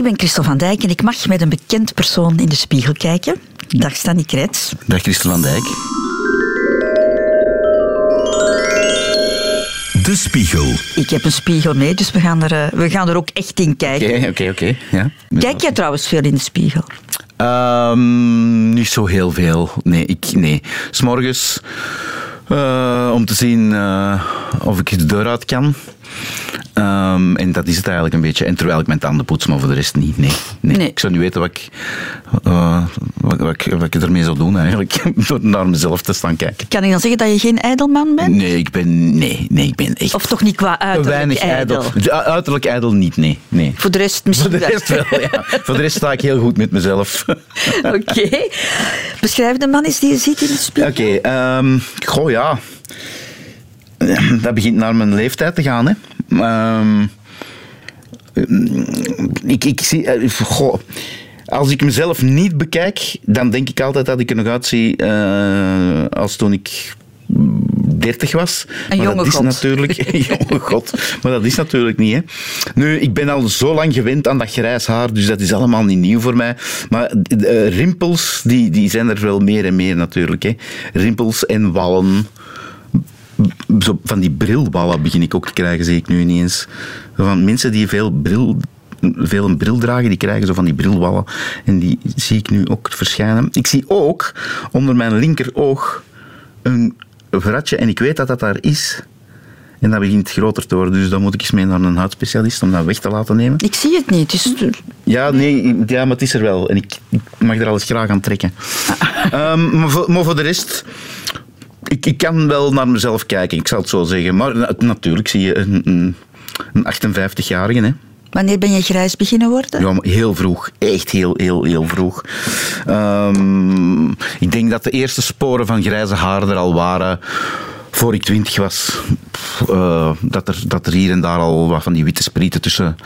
Ik ben Christel van Dijk en ik mag met een bekend persoon in de spiegel kijken. Dag Stanny Kretz. Dag Christel van Dijk. De Spiegel. Ik heb een spiegel mee, dus we gaan er, eh, we gaan er ook echt in kijken. Oké, oké, oké. Ja. Kijk jij trouwens veel in de spiegel? Ehm, niet zo heel veel. Nee, ik, nee. S'morgens uh, om te zien uh, of ik de deur uit kan. Um, en dat is het eigenlijk een beetje. En terwijl ik mijn tanden poets, maar voor de rest niet. Nee. nee. nee. Ik zou niet weten wat ik, uh, wat, wat, ik, wat ik ermee zou doen eigenlijk. Door naar mezelf te staan kijken. Kan ik dan zeggen dat je geen ijdelman bent? Nee, ik ben, nee, nee, ik ben echt... Of toch niet qua uiterlijk Weinig ijdel? ijdel. Uiterlijk ijdel niet, nee. nee. Voor de rest misschien Voor de rest wel, ja. Voor de rest sta ik heel goed met mezelf. Oké. Okay. Beschrijf de man eens die je ziet in de spiegel. Oké, okay, um, goh ja dat begint naar mijn leeftijd te gaan. Hè. Um, ik, ik zie... Goh, als ik mezelf niet bekijk, dan denk ik altijd dat ik er nog uitzie uh, als toen ik 30 was. Een maar jonge dat is god. natuurlijk jonge god. Maar dat is natuurlijk niet. Hè. Nu, ik ben al zo lang gewend aan dat grijs haar, dus dat is allemaal niet nieuw voor mij. Maar uh, rimpels, die, die zijn er wel meer en meer natuurlijk. Hè. Rimpels en wallen zo van die brilballen begin ik ook te krijgen, zie ik nu ineens. Van mensen die veel bril veel een bril dragen, die krijgen zo van die brilwallen. En die zie ik nu ook verschijnen. Ik zie ook onder mijn linkeroog een vratje en ik weet dat dat daar is. En dat begint groter te worden, dus dan moet ik eens mee naar een huidspecialist om dat weg te laten nemen. Ik zie het niet. Is... Ja, nee, ja, maar het is er wel. En ik, ik mag er alles graag aan trekken. um, maar, voor, maar voor de rest ik, ik, kan wel naar mezelf kijken, ik zal het zo zeggen. Maar natuurlijk zie je een, een, een 58-jarige. Hè. Wanneer ben je grijs beginnen worden? Ja, heel vroeg. Echt heel, heel, heel vroeg. Um, ik denk dat de eerste sporen van grijze haar er al waren voor ik twintig was. Uh, dat, er, dat er hier en daar al wat van die witte sprieten tussen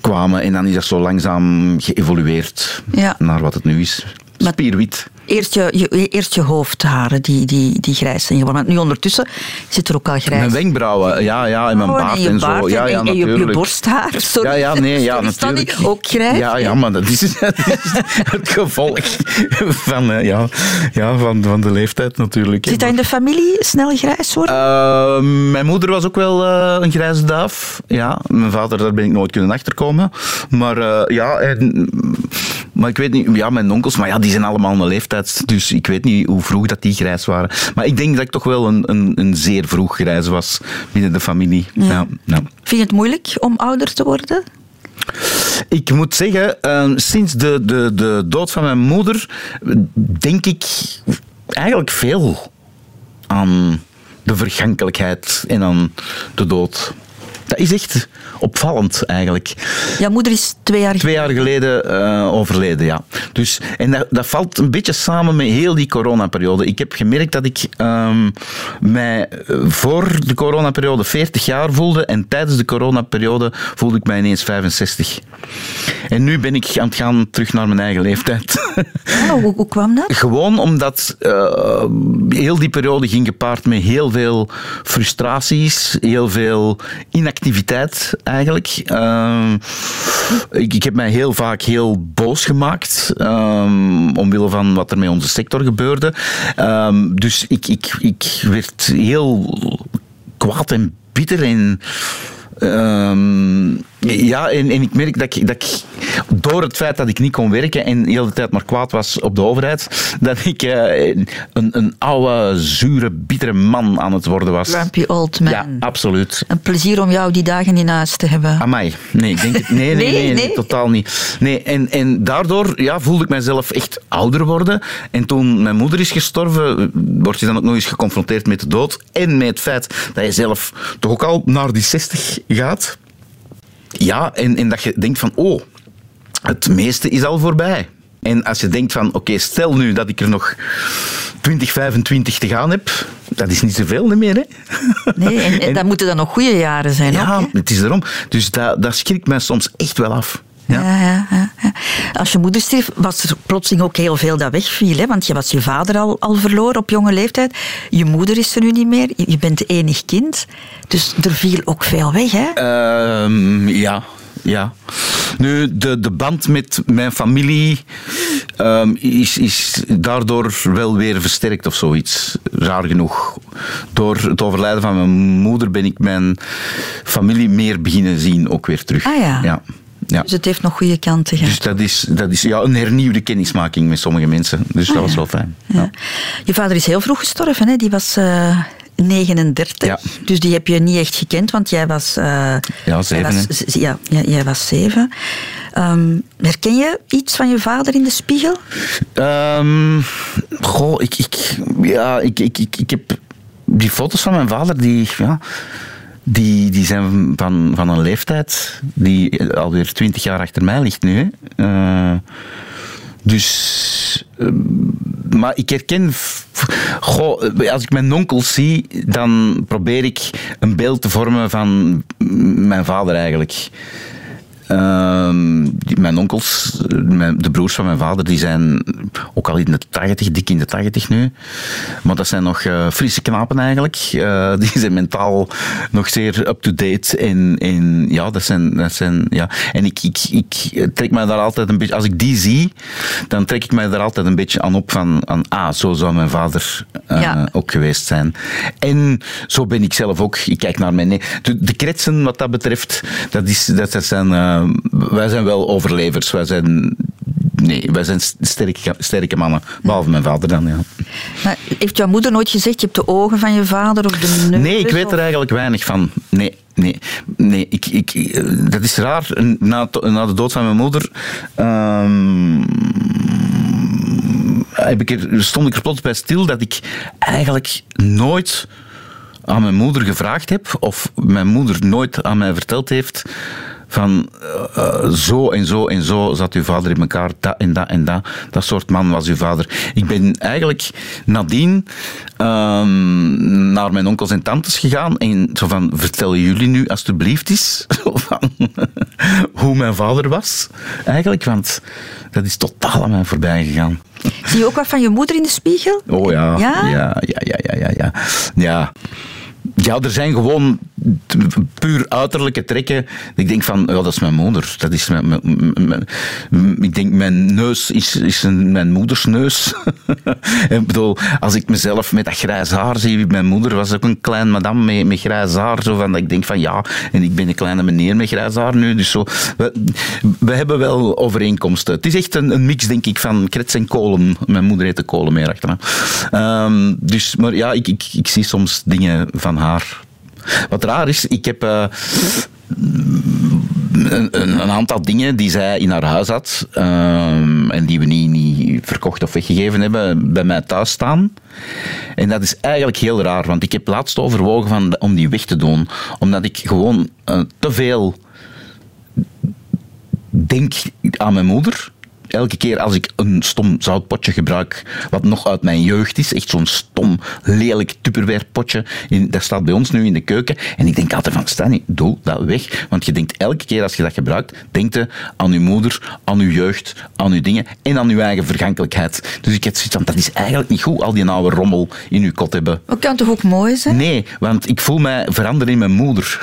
kwamen. En dan is dat zo langzaam geëvolueerd ja. naar wat het nu is. Spierwit. Eerst je, je, eerst je hoofdharen die, die, die grijs zijn geworden. Maar nu ondertussen zit er ook al grijs. Mijn wenkbrauwen, ja, ja, en mijn oh, baard en, en, zo. Ja, ja, en, en je, je, borsthaar. Sorry. Ja, ja, nee, ja, natuurlijk. Ook grijs? Ja, ja, maar dat is, dat is het gevolg van, uh, ja, ja, van, van de leeftijd natuurlijk. Zit dat in de familie snel grijs worden? Uh, mijn moeder was ook wel uh, een grijze duif. Ja, mijn vader, daar ben ik nooit kunnen achterkomen. Maar ja, en, maar ik weet niet, ja, mijn onkels, maar ja, die zijn allemaal een leeftijd, dus ik weet niet hoe vroeg dat die grijs waren. Maar ik denk dat ik toch wel een, een, een zeer vroeg grijs was binnen de familie. Ja. Ja, ja. Vind je het moeilijk om ouder te worden? Ik moet zeggen, uh, sinds de, de, de dood van mijn moeder denk ik eigenlijk veel aan de vergankelijkheid en aan de dood. Dat is echt opvallend eigenlijk. Jouw moeder is twee jaar, twee jaar geleden uh, overleden, ja. Dus, en dat, dat, valt een beetje samen met heel die coronaperiode. Ik heb gemerkt dat ik um, mij voor de coronaperiode 40 jaar voelde en tijdens de coronaperiode voelde ik mij ineens 65. En nu ben ik aan het gaan terug naar mijn eigen leeftijd. Hoe, hoe, kwam dat? Gewoon omdat uh, heel die periode ging gepaard met heel veel frustraties, heel veel inactiviteit eigenlijk. Uh, ik, heb mij heel vaak heel boos gemaakt um, omwille van wat er met onze sector gebeurde. Um, dus ik, ik, ik werd heel kwaad en bitter en ja, en, en, ik merk dat ik, dat ik, door het feit dat ik niet kon werken en de hele tijd maar kwaad was op de overheid, dat ik uh, een, een oude, zure, bittere man aan het worden was. Grumpy old man. Ja, absoluut. Een plezier om jou die dagen in huis te hebben. Amai. Nee, ik denk nee, nee, nee, nee, totaal niet. Nee, en, en daardoor ja, voelde ik mezelf echt ouder worden. En toen mijn moeder is gestorven, word je dan ook nog eens geconfronteerd met de dood en met het feit dat je zelf toch ook al naar die 60 gaat. Ja, en, en dat je denkt van, oh, het meeste is al voorbij. En als je denkt van, oké, okay, stel nu dat ik er nog 20, 25 te gaan heb, dat is niet zoveel meer, hè? Nee, en, en dat moeten dan nog goede jaren zijn, Ja, ook, het is erom. Dus dat, dat schrikt mij soms echt wel af. Ja. Ja, ja, ja. Als je moeder stierf, was er plotseling ook heel veel dat wegviel. Hè? Want je was je vader al, al verloren op jonge leeftijd. Je moeder is er nu niet meer. Je bent enig kind. Dus er viel ook veel weg, hè? Uh, ja. ja. Nu, de, de band met mijn familie ehm, is, is daardoor wel weer versterkt of zoiets. Raar genoeg. Door het overlijden van mijn moeder ben ik mijn familie meer beginnen zien ook weer terug. Ah ja. ja. Ja. Dus het heeft nog goede kanten gehad. Dus dat is, dat is ja, een hernieuwde kennismaking met sommige mensen. Dus dat Ah, was wel fijn. Je vader is heel vroeg gestorven, hè? die was eh, 39. Ja. Dus die heb je niet echt gekend, want jij was... eh, Ja, zeven, jij was, z- ja, ja, jij was zeven. Ehm, herken je iets van je vader in de spiegel? Ehm, goh, ik, ik, ja, ik, ik, ik, ik heb die foto's van mijn vader, die, ja, die, die zijn van, van een leeftijd die alweer twintig jaar achter mij ligt nu. Eh, dus, eh, maar ik herken, goh, als ik mijn onkels zie, dan probeer ik een beeld te vormen van mijn vader eigenlijk. Ehm, die- mijn onkels, mijn, de broers van mijn vader, die zijn ook al in de 80, dik in de 80 nu. Maar dat zijn nog eh, frisse knapen eigenlijk. Eh, die zijn mentaal nog zeer up-to-date. En, en ja, dat zijn. Dat zijn ja. En ik, ik, ik trek mij daar altijd een beetje. Als ik die zie, dan trek ik mij daar altijd een beetje aan op van. Aan, ah, zo zou mijn vader eh, Ja. ook geweest zijn. En zo ben ik zelf ook. Ik kijk naar mijn. De, de kretsen, wat dat betreft, dat, is, dat, dat zijn. Eh, wij zijn wel overlevers. Wij zijn. Nee, wij zijn sterke, sterke mannen. Behalve mijn vader dan, ja. Maar heeft jouw moeder nooit gezegd, je hebt de ogen van je vader of de neus? Nee, ik weet er eigenlijk weinig van. Nee, nee, nee. Ik, ik, eh, dat is raar. Na, na de dood van mijn moeder. ehm, heb ik er, stond ik er plots bij stil dat ik eigenlijk nooit aan mijn moeder gevraagd heb, of mijn moeder nooit aan mij verteld heeft. Van eh, eh, zo en zo en zo zat uw vader in elkaar, dat en dat en dat. Dat soort man was uw vader. Ik ben eigenlijk nadien ehm, naar mijn onkels en tantes gegaan en zo van, vertellen jullie nu alstublieft eens van, hoe mijn vader was. Eigenlijk, want dat is totaal aan mij voorbij gegaan. Zie je ook wat van je moeder in de spiegel? Oh ja. Ja? Ja, ja, ja, ja, ja. Ja, ja. er zijn gewoon puur uiterlijke trekken. Ik denk van, ja, dat is mijn moeder. Dat is mijn, ik denk, mijn neus is, is mijn moeders neus. ik bedoel, als ik mezelf met dat grijs haar zie, mijn moeder was ook een klein madame met, met grijs haar. Zo van, dat ik denk van, ja, en ik ben een kleine meneer met grijs haar nu. Dus zo, we, we hebben wel overeenkomsten. Het is echt een, een mix, denk ik, van krets en kolen. Mijn moeder heette kolen meer achteraan. Ehm, dus, maar ja, ik, ik, ik zie soms dingen van haar. Wat raar is, ik heb eh, een, aantal dingen die zij in haar huis had ehm, en die we niet, niet verkocht of weggegeven hebben, bij mij thuis staan. En dat is eigenlijk heel raar, want ik heb laatst overwogen van, om die weg te doen, omdat ik gewoon eh, te veel denk aan mijn moeder. Elke keer als ik een stom zoutpotje gebruik, wat nog uit mijn jeugd is, echt zo'n stom, lelijk tupperware potje, in, dat staat bij ons nu in de keuken. En ik denk altijd van, Stanny, doe dat weg. Want je denkt elke keer als je dat gebruikt, denk je aan je moeder, aan je jeugd, aan je dingen en aan je eigen vergankelijkheid. Dus ik heb zoiets van, dat is eigenlijk niet goed, al die oude rommel in je kot hebben. Dat kan toch ook mooi zijn? Nee, want ik voel mij veranderen in mijn moeder.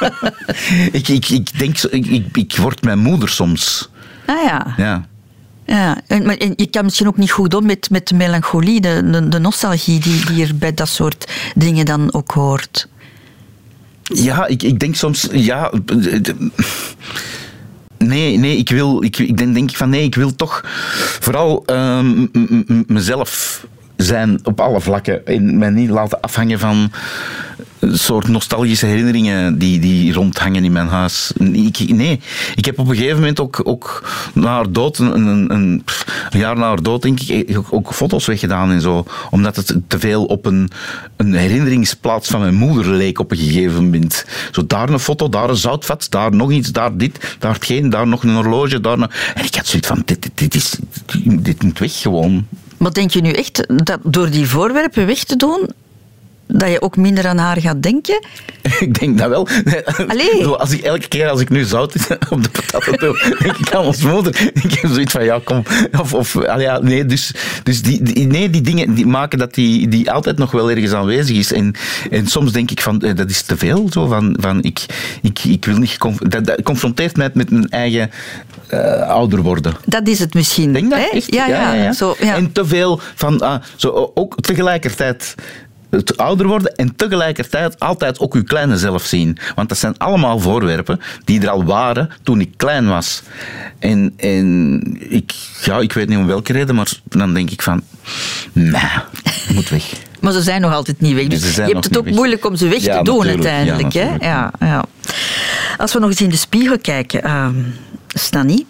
ik, ik, ik denk, ik, ik, ik word mijn moeder soms. Ah ja. Ja. ja. En, maar, je kan misschien ook niet goed om met, met de melancholie, de, de, de nostalgie die, die er bij dat soort dingen dan ook hoort. Ja, ik, ik denk soms, ja. Nee, nee, ik wil, ik, ik denk, denk ik van nee, ik wil toch vooral ehm, mezelf zijn op alle vlakken en mij niet laten afhangen van een soort nostalgische herinneringen die, die rondhangen in mijn huis. Ik, nee, ik heb op een gegeven moment ook, ook na haar dood, een, een, een, jaar na haar dood, denk ik, ook, ook foto's weggedaan en zo. Omdat het te veel op een, een herinneringsplaats van mijn moeder leek op een gegeven moment. Zo daar een foto, daar een zoutvat, daar nog iets, daar dit, daar hetgeen, daar nog een horloge, daar. En ik had zoiets van, dit, dit, dit, is, dit moet weg gewoon. Maar denk je nu echt dat door die voorwerpen weg te doen, dat je ook minder aan haar gaat denken? ik denk dat wel. Allee. Als ik, elke keer als ik nu zout op de patat doe, denk ik aan ons moeder. Ik heb zoiets van, ja, kom. Of, of ja, nee, dus, dus die, die, nee, die dingen die maken dat die, die altijd nog wel ergens aanwezig is. En, en soms denk ik van, eh, dat is te veel. Zo van, van ik, ik, ik wil niet... Dat, dat confronteert mij met mijn eigen uh, ouder worden. Dat is het misschien. Denk dat echt? Ja, ja, ja, Zo, ja. En te veel van... Ah, zo, ook tegelijkertijd het ouder worden en tegelijkertijd altijd ook uw kleine zelf zien. Want dat zijn allemaal voorwerpen die er al waren toen ik klein was. En, en ik, ja, ik weet niet om welke reden, maar dan denk ik van, nee, moet weg. Maar ze zijn nog altijd niet weg. Dus je hebt het ook moeilijk om ze weg te doen uiteindelijk. Ja, hè? Ja, ja. Als we nog eens in de spiegel kijken, uh, Stani.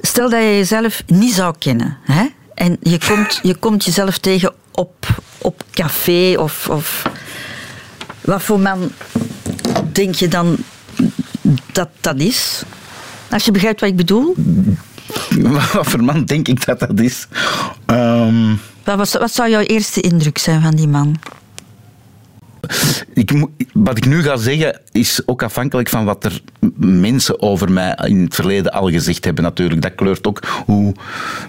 Stel dat je jezelf niet zou kennen. Hè? En je komt, je komt jezelf tegen op, op café of, of wat voor man denk je dan dat dat is? Als je begrijpt wat ik bedoel? Wat voor man denk ik dat dat is? Ehm, wat, wat zou jouw eerste indruk zijn van die man? Ik, wat ik nu ga zeggen is ook afhankelijk van wat er mensen over mij in het verleden al gezegd hebben natuurlijk. Dat kleurt ook hoe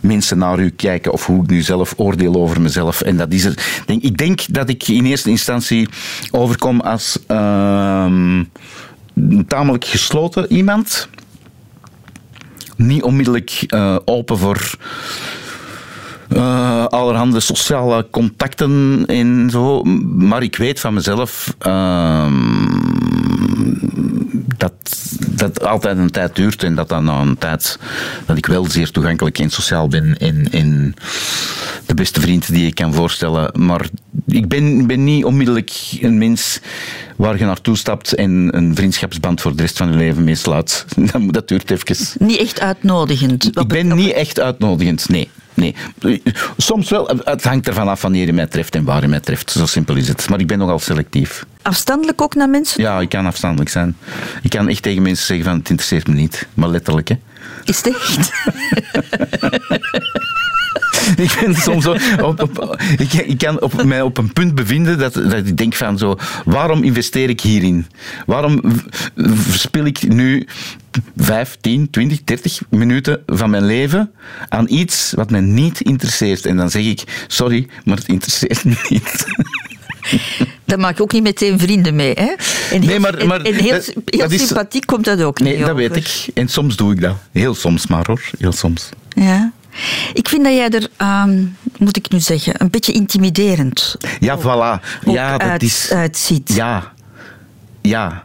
mensen naar u kijken of hoe ik nu zelf oordeel over mezelf. En dat is ik denk dat ik in eerste instantie overkom als een tamelijk gesloten iemand. Niet onmiddellijk uh, open voor uh, allerhande sociale contacten en zo. Maar ik weet van mezelf uh, dat dat altijd een tijd duurt en dat dan na een tijd dat ik wel zeer toegankelijk en sociaal ben en, en de beste vriend die ik kan voorstellen. Maar ik ben, ben niet onmiddellijk een mens waar je naartoe stapt en een vriendschapsband voor de rest van je leven mee sluit. Dat, dat duurt even. Niet echt uitnodigend. Ik ben niet echt uitnodigend, nee. Nee, soms wel. Het hangt ervan af wanneer je mij treft en waar je mij treft. Zo simpel is het. Maar ik ben nogal selectief. Afstandelijk ook naar mensen? Ja, ik kan afstandelijk zijn. Ik kan echt tegen mensen zeggen van het interesseert me niet. Maar letterlijk, hè. Is het echt? ik ben soms op, ik, ik, kan op, mij op een punt bevinden dat, dat ik denk van zo, waarom investeer ik hierin? Waarom verspil ik nu 5, 10, 20, 30 minuten van mijn leven aan iets wat mij niet interesseert? En dan zeg ik, sorry, maar het interesseert me niet. Daar maak je ook niet meteen vrienden mee. Hè? En heel, nee, maar, maar, en, heel, heel sympathiek komt dat ook niet Nee, dat weet ik. En soms doe ik dat. Heel soms maar hoor. Heel soms. Ja. Ik vind dat jij er, ehm, moet ik nu zeggen, een beetje intimiderend. Ja, voilà. Ja, dat uit, is. Uitziet. Ja. Ja.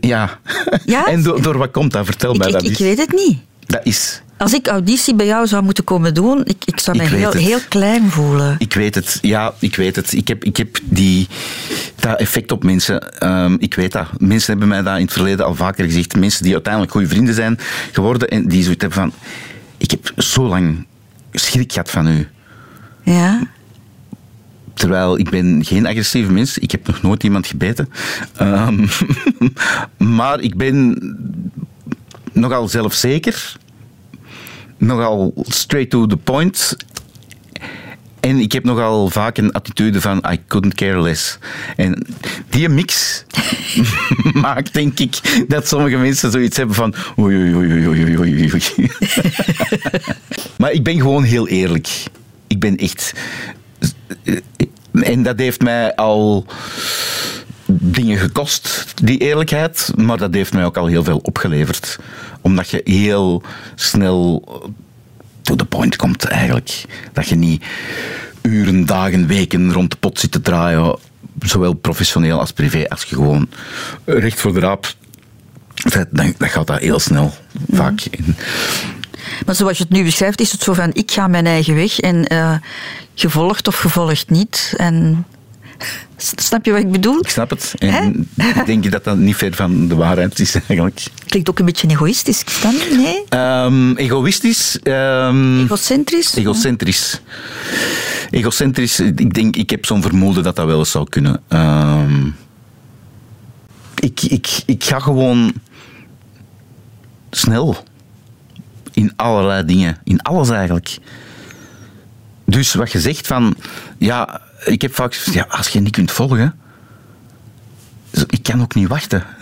ja. ja? en door, door wat komt dat? Vertel ik, mij ik, dat. Ik weet het niet. Dat is. Als ik auditie bij jou zou moeten komen doen, ik, ik zou me heel, heel, klein voelen. Ik weet het, ja, ik weet het. Ik heb, ik heb die, dat effect op mensen. Um, ik weet dat. Mensen hebben mij dat in het verleden al vaker gezegd. Mensen die uiteindelijk goede vrienden zijn geworden en die zoiets hebben van ik heb zo lang schrik gehad van u. Ja? Terwijl ik ben geen agressieve mens. Ik heb nog nooit iemand gebeten. Um, maar ik ben nogal zelfzeker. Nogal straight to the point. En ik heb nogal vaak een attitude van I couldn't care less. En die mix maakt, denk ik, dat sommige mensen zoiets hebben van oei, oei, oei, oei, oei, maar ik ben gewoon heel eerlijk. Ik ben echt... En dat heeft mij al dingen gekost, die eerlijkheid. Maar dat heeft mij ook al heel veel opgeleverd. Omdat je heel snel to the point komt eigenlijk. Dat je niet uren, dagen, weken rond de pot zit te draaien, zowel professioneel als privé, als je gewoon recht voor de raap. Dan, gaat dat heel snel, vaak. Maar zoals je het nu beschrijft, is het zo van ik ga mijn eigen weg en uh, gevolgd of gevolgd niet. En Snap je wat ik bedoel? Ik snap het. En ik denk dat dat niet ver van de waarheid is eigenlijk. Klinkt ook een beetje egoïstisch, dan? Nee? Um, egoïstisch. Um, egocentrisch? Egocentrisch. Egocentrisch. Ik denk, ik heb zo'n vermoeden dat dat wel eens zou kunnen. Um, ik, ik, ik ga gewoon snel. In allerlei dingen. In alles eigenlijk. Dus wat je zegt van, ja, ik heb vaak ja, als je niet kunt volgen, ik kan ook niet wachten.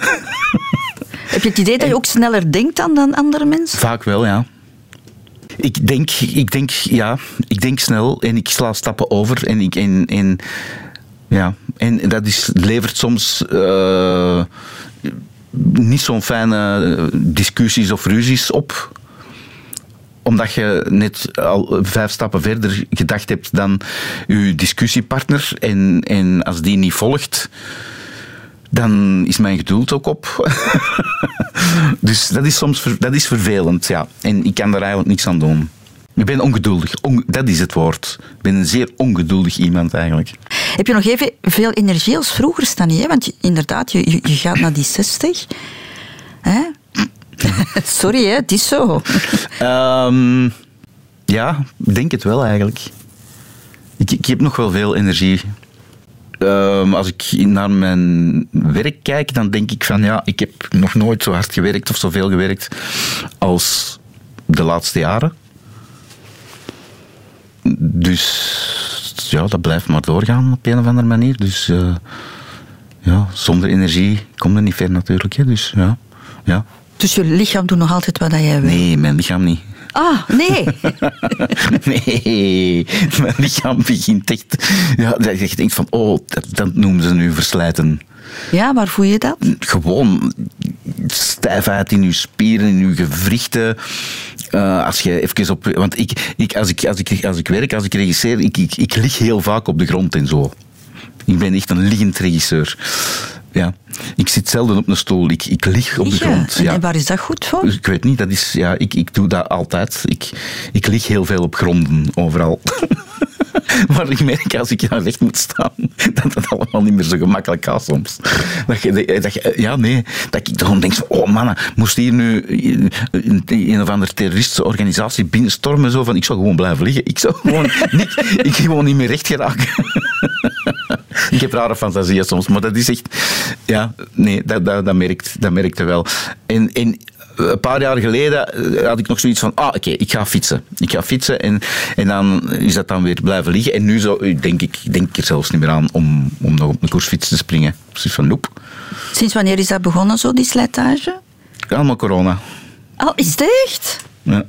Heb je het idee dat je ook sneller denkt dan, dan andere mensen? Vaak wel, ja. Ik denk, ik denk, ja, ik denk snel en ik sla stappen over en ik, en, en, ja, en dat is, levert soms uh, niet zo'n fijne discussies of ruzies op omdat je net al vijf stappen verder gedacht hebt dan je discussiepartner. En, en als die niet volgt, dan is mijn geduld ook op. dus dat is soms dat is vervelend, ja. En ik kan daar eigenlijk niks aan doen. Ik ben ongeduldig. dat is het woord. Ik ben een zeer ongeduldig iemand eigenlijk. Heb je nog even veel energie als vroeger, Stanny? Hè? Want inderdaad, je, je gaat naar die 60. Hè? Sorry, hè? het is zo. Um, ja, ik denk het wel eigenlijk. Ik, ik heb nog wel veel energie. Um, als ik naar mijn werk kijk, dan denk ik van ja, ik heb nog nooit zo hard gewerkt of zoveel gewerkt als de laatste jaren. Dus ja, dat blijft maar doorgaan op een of andere manier. Dus uh, ja, zonder energie kom je niet ver natuurlijk. Hè. Dus ja, ja. Dus je lichaam doet nog altijd wat jij wil? Nee, mijn lichaam niet. Ah, nee. nee, mijn lichaam begint echt... Ja, dat je denkt van, oh, dat, dat noemen ze nu verslijten. Ja, waar voel je dat? Gewoon stijfheid in je spieren, in je gewrichten. Uh, als je even op... Want ik, ik, als, ik, als, ik, als ik werk, als ik regisseer, ik, ik, ik lig heel vaak op de grond en zo. Ik ben echt een liggend regisseur. Ja. Ik zit zelden op een stoel, ik, ik lig op de grond. Ja. En waar is dat goed voor? Ik weet niet, dat is, ja, ik, ik doe dat altijd. Ik, ik lig heel veel op gronden, overal. maar ik merk als ik daar recht moet staan, dat het allemaal niet meer zo gemakkelijk gaat soms. Dat je, dat je, ja, nee, dat ik gewoon denk van, oh mannen, moest hier nu een, een of andere terroristische organisatie binnenstormen, zo van, ik zou gewoon blijven liggen. Ik zou gewoon niet, ik gewoon niet meer recht geraken. ik heb rare fantasieën soms, maar dat is echt... Ja, nee, dat, dat, dat, merkt, dat merkte wel. En, en een paar jaar geleden eh, had ik nog zoiets van, ah, oké, ik ga fietsen. Ik ga fietsen en, en dan is dat dan weer blijven liggen. En nu zo, denk ik denk er zelfs niet meer aan om, om nog op een koersfiets te springen. Precies van, noep. Sinds wanneer is dat begonnen, zo, die slijtage? Allemaal corona. Al, oh, is het echt? Ja.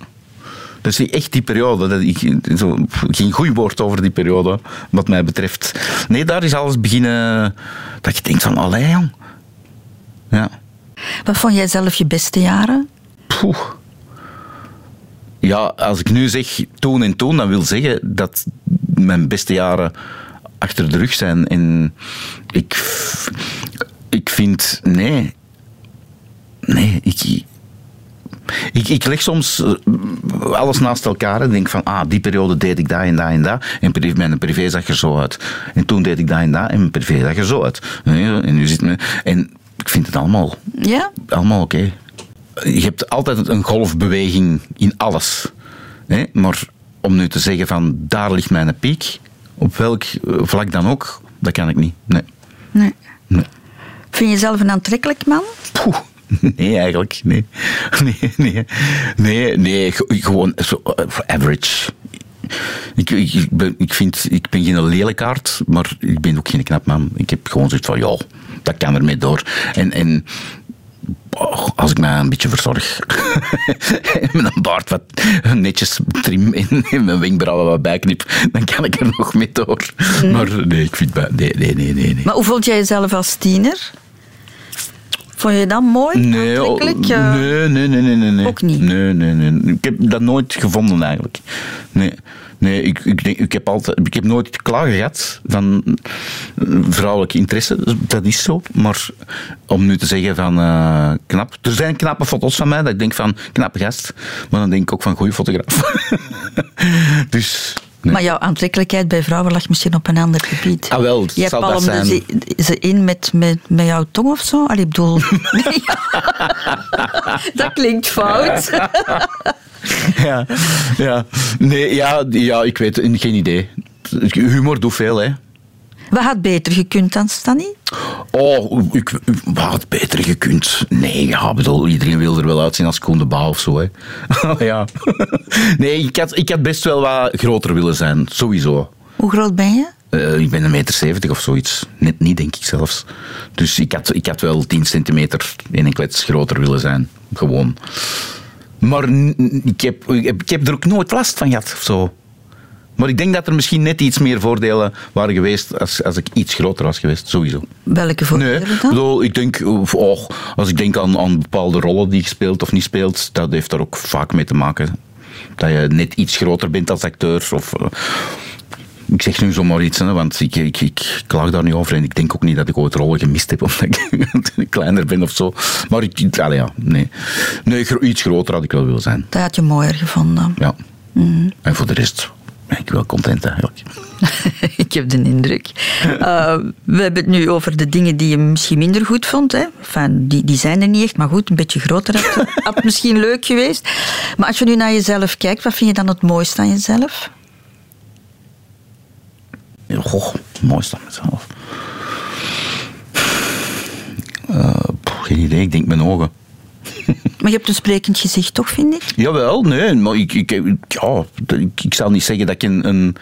Dus echt die periode. Dat ik, zo, geen goed woord over die periode, wat mij betreft. Nee, daar is alles beginnen dat je denkt van, allee jong. Ja. Wat vond jij zelf je beste jaren? Poeh. Ja, als ik nu zeg toen en toen, dan wil zeggen dat mijn beste jaren achter de rug zijn. En ik, ik vind, nee. Nee, ik, ik, ik leg soms eh, alles naast elkaar en denk van, ah, die periode deed ik dat en dat en dat. En mijn privé zag er zo uit. En toen deed ik dat en dat en mijn privé zag er zo uit. En nu zit me... En ik vind het allemaal, ja? allemaal oké. Je hebt altijd een golfbeweging in alles. Hè? Maar om nu te zeggen van, daar ligt mijn piek, op welk vlak dan ook, dat kan ik niet. Nee. Nee. nee. Vind je jezelf een aantrekkelijk man? Poeh. Nee, eigenlijk. Nee. Nee, nee. Nee, nee gewoon zo, eh, average. Ik, ik, ben, ik, vind, ik ben geen lelijkaard, maar ik ben ook geen knap man. Ik heb gewoon zoiets van, ja, dat kan ermee door. En, en oh, als ik mij een beetje verzorg, met een baard wat netjes trim en mijn wenkbrauwen wat bijknip, dan kan ik er nog mee door. Mm. Maar nee, ik vind... Nee, nee, nee, nee, nee. Maar hoe vond jij jezelf als tiener? Vond je dat mooi? Nee, oh, nee, nee, nee, nee, nee. Ook niet? Nee, nee, nee. Ik heb dat nooit gevonden eigenlijk. Nee. Nee, ik, ik, ik, heb altijd, ik heb nooit klaar gehad van vrouwelijke interesse. Dat is zo. Maar om nu te zeggen van uh, knap. Er zijn knappe foto's van mij dat ik denk van knappe gast. Maar dan denk ik ook van goede fotograaf. dus maar jouw aantrekkelijkheid bij vrouwen lag misschien op een ander gebied. Ah, wel, Je hebt al zijn. Ze, ze in met, met, met jouw tong of zo? Allee, ik bedoel... dat klinkt fout. ja, ja. Nee, ja, ja, ik weet geen idee. Humor doet veel, hè. Wat had beter gekund dan Stanny? Oh, ik, wat had beter gekund? Nee, ja, bedoel, iedereen wil er wel uitzien als Koen de Bouw of zo. Hè. ja. nee, ik had, ik had best wel wat groter willen zijn, sowieso. Hoe groot ben je? Uh, ik ben een meter zeventig of zoiets. Net niet, denk ik zelfs. Dus ik had, ik had wel 10 centimeter in een klets groter willen zijn. Gewoon. Maar ik heb, ik heb er ook nooit last van gehad of zo. Maar ik denk dat er misschien net iets meer voordelen waren geweest als, als ik iets groter was geweest, sowieso. Welke voordelen nee, dan? Bedoel, ik denk, oh, als ik denk aan, aan bepaalde rollen die je speelt of niet speelt, dat heeft daar ook vaak mee te maken. Dat je net iets groter bent als acteur. Of, uh, ik zeg nu zomaar iets, hè, want ik, ik, ik klaag daar niet over. En ik denk ook niet dat ik ooit rollen gemist heb omdat ik kleiner ben of zo. Maar ik, allee, ja, nee. nee, iets groter had ik wel willen zijn. Dat had je mooier gevonden. Ja. Mm. En voor de rest ben ik wel content eigenlijk. ik heb de indruk. Uh, we hebben het nu over de dingen die je misschien minder goed vond. Hè? Enfin, die, die zijn er niet echt, maar goed, een beetje groter had, had misschien leuk geweest. Maar als je nu naar jezelf kijkt, wat vind je dan het mooiste aan jezelf? goh, het mooiste aan mezelf. Uh, geen idee, ik denk mijn ogen. Maar je hebt een sprekend gezicht, toch, vind ik? Jawel, nee. Maar ik, ik, ja, ik, ik zal niet zeggen dat ik een, een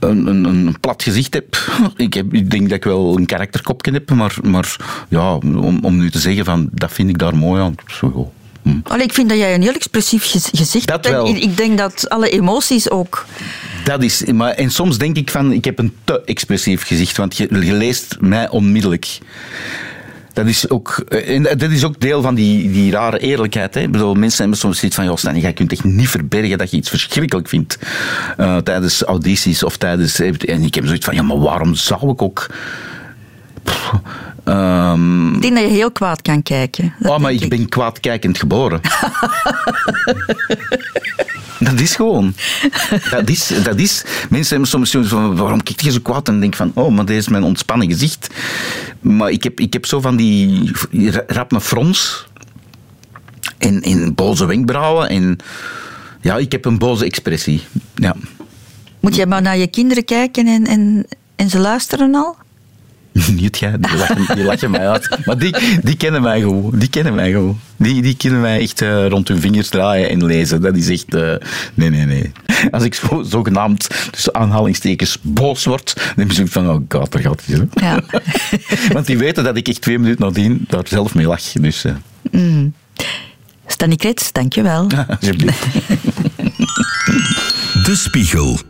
een, een, een, plat gezicht heb. Ik, heb. ik denk dat ik wel een karakterkopje heb, maar, maar ja, om, om nu te zeggen van dat vind ik daar mooi aan, zo hm. Allee, ik vind dat jij een heel expressief gezicht dat hebt. Wel. Ik, ik denk dat alle emoties ook. Dat is, maar, en soms denk ik van, ik heb een te expressief gezicht, want je, je leest mij onmiddellijk dat is ook, eh, en dat is ook deel van die, die rare eerlijkheid. Hè. Ik bedoel, mensen hebben soms zoiets van, joh, Stan, je kunt echt niet verbergen dat je iets verschrikkelijk vindt uh, tijdens audities of tijdens... En ik heb zoiets van, ja, maar waarom zou ik ook... um... ik denk dat je heel kwaad kan kijken. Oh, maar ik, ik ben kwaadkijkend geboren. Dat is gewoon. Dat is, dat is. Mensen hebben soms van, waarom kijk je zo kwaad? En denk van, oh, maar dit is mijn ontspannen gezicht. Maar ik heb, ik heb zo van die rap me frons. En, en boze wenkbrauwen. En ja, ik heb een boze expressie. Ja. Moet je maar naar je kinderen kijken en, en, en ze luisteren al? Niet jij, die lachen, die lachen mij uit. Maar die, die kennen mij gewoon. Die kennen mij gewoon. Die, die kunnen mij echt uh, rond hun vingers draaien en lezen. Dat is echt... Uh, nee, nee, nee. Als ik zo, zogenaamd, tussen aanhalingstekens, boos word, dan heb je van, oh god, daar gaat het. Ja. Want die weten dat ik echt twee minuten nadien daar zelf mee lach. Dus... Uh. Mm. Stanny Krets, dankjewel. Ja, alsjeblieft. De Spiegel.